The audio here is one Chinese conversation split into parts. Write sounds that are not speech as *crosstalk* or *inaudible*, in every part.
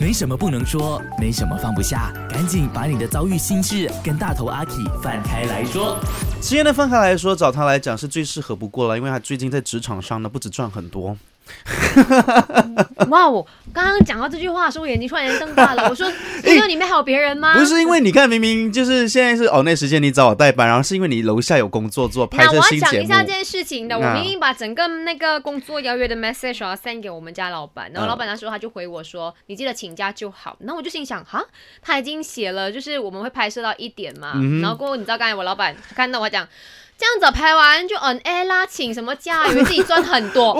没什么不能说，没什么放不下，赶紧把你的遭遇心事跟大头阿 K 放开来说。今天的放开来说，找他来讲是最适合不过了，因为他最近在职场上呢，不止赚很多。*laughs* 哇！我刚刚讲到这句话的时候，我眼睛突然间瞪大了。我说：“学校里面还有别人吗？”不是因为你看，明明就是现在是哦，那时间你找我代班，然后是因为你楼下有工作做，拍那我要摄新节目。讲一下这件事情的。我啊明明把整个那个工作邀约的 message 啊 send 给我们家老板，然后嗯老板那时候他就回我说：“你记得请假就好。”然后我就心想：“哈，他已经写了，就是我们会拍摄到一点嘛。嗯然后过后你知道刚才我老板看到我讲。这样子拍完就 on air 啦，请什么假？以为自己赚很多。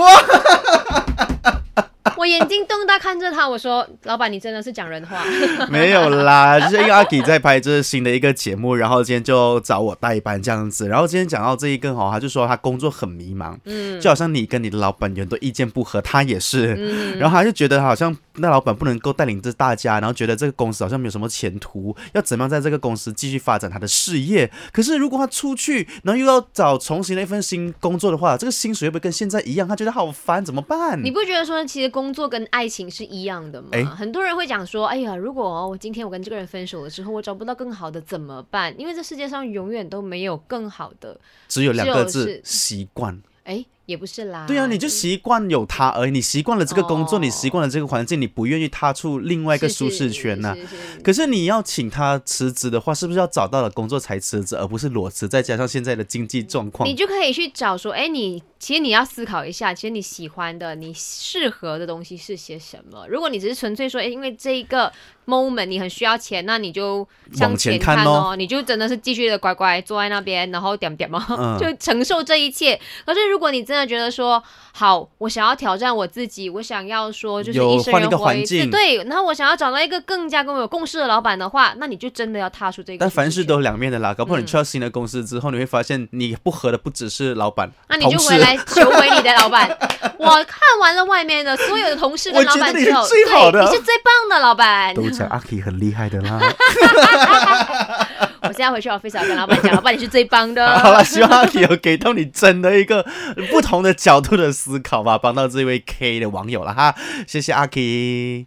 我眼睛瞪大看着他，我说：“老板，你真的是讲人话。*laughs* 没有啦，就是因为阿 K 在拍这新的一个节目，然后今天就找我代班这样子。然后今天讲到这一个哈，他就说他工作很迷茫，嗯就好像你跟你的老板有很多意见不合，他也是。嗯然后他就觉得好像那老板不能够带领着大家，然后觉得这个公司好像没有什么前途，要怎么样在这个公司继续发展他的事业。可是如果他出去，然后又要找重新的一份新工作的话，这个薪水会不会跟现在一样？他觉得好烦，怎么办？你不觉得说，其实工作跟爱情是一样的吗？哎很多人会讲说，哎呀，如果哦我今天我跟这个人分手了之后，我找不到更好的怎么办？因为这世界上永远都没有更好的。只有两个字：习惯。哎，也不是啦。对啊，你就习惯有他而已，你习惯了这个工作，哦你习惯了这个环境，你不愿意踏出另外一个舒适圈呐、是是是是可是你要请他辞职的话，是不是要找到了工作才辞职，而不是裸辞？再加上现在的经济状况你，就可以去找说，哎，你其实你要思考一下，其实你喜欢的、你适合的东西是些什么。如果你只是纯粹说，哎，因为这一个 moment 你很需要钱，那你就向往前前看咯哦，你就真的是继续的乖乖坐在那边，然后点点嘛，嗯就承受这一切。可是如果你真的觉得说，好，我想要挑战我自己，我想要说就是有一生换一个人活一次，环境对，然后我想要找到一个更加跟我有共识的老板的话，那你就真的要踏出这个。但凡事都有两面的啦。搞不好你嗯去到新的公司之后，你会发现你不合的不只是老板，那你就回来求回你的老板。*laughs* *laughs* 我看完了外面的所有的同事跟老板之后，最好的对，你是最棒的老板。都讲阿 K 很厉害的啦。*laughs* 我现在回去 office 跟老板讲，老板你是最棒的。好了，希望阿 K 有给到你真的一个不同的角度的思考吧，帮到这位 K 的网友了哈，谢谢阿 K。